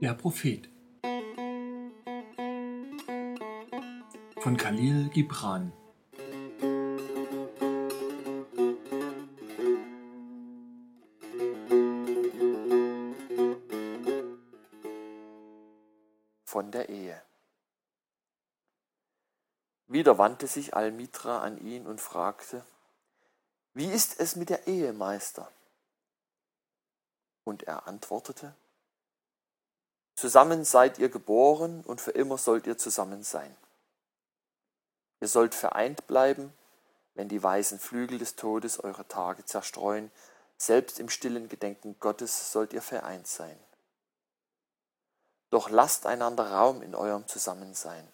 Der Prophet. Von Khalil Gibran. Von der Ehe. Wieder wandte sich Almitra an ihn und fragte, Wie ist es mit der Ehe, Meister? Und er antwortete, Zusammen seid ihr geboren und für immer sollt ihr zusammen sein. Ihr sollt vereint bleiben, wenn die weißen Flügel des Todes eure Tage zerstreuen, selbst im stillen Gedenken Gottes sollt ihr vereint sein. Doch lasst einander Raum in eurem Zusammensein.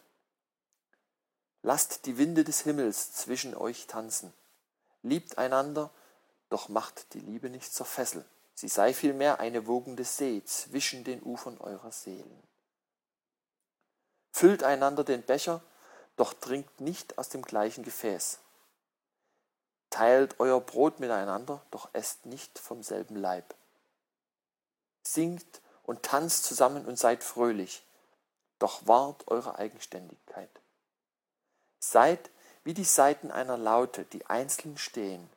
Lasst die Winde des Himmels zwischen euch tanzen. Liebt einander, doch macht die Liebe nicht zur Fessel. Sie sei vielmehr eine wogende See zwischen den Ufern eurer Seelen. Füllt einander den Becher, doch trinkt nicht aus dem gleichen Gefäß. Teilt euer Brot miteinander, doch esst nicht vom selben Leib. Singt und tanzt zusammen und seid fröhlich, doch wahrt eure Eigenständigkeit. Seid wie die Saiten einer Laute, die einzeln stehen,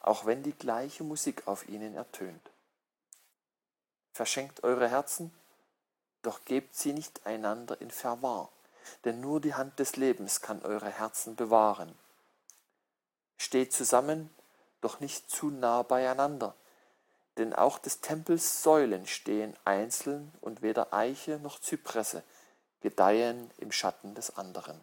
auch wenn die gleiche Musik auf ihnen ertönt. Verschenkt eure Herzen, doch gebt sie nicht einander in Verwahr, denn nur die Hand des Lebens kann eure Herzen bewahren. Steht zusammen, doch nicht zu nah beieinander, denn auch des Tempels Säulen stehen einzeln und weder Eiche noch Zypresse gedeihen im Schatten des anderen.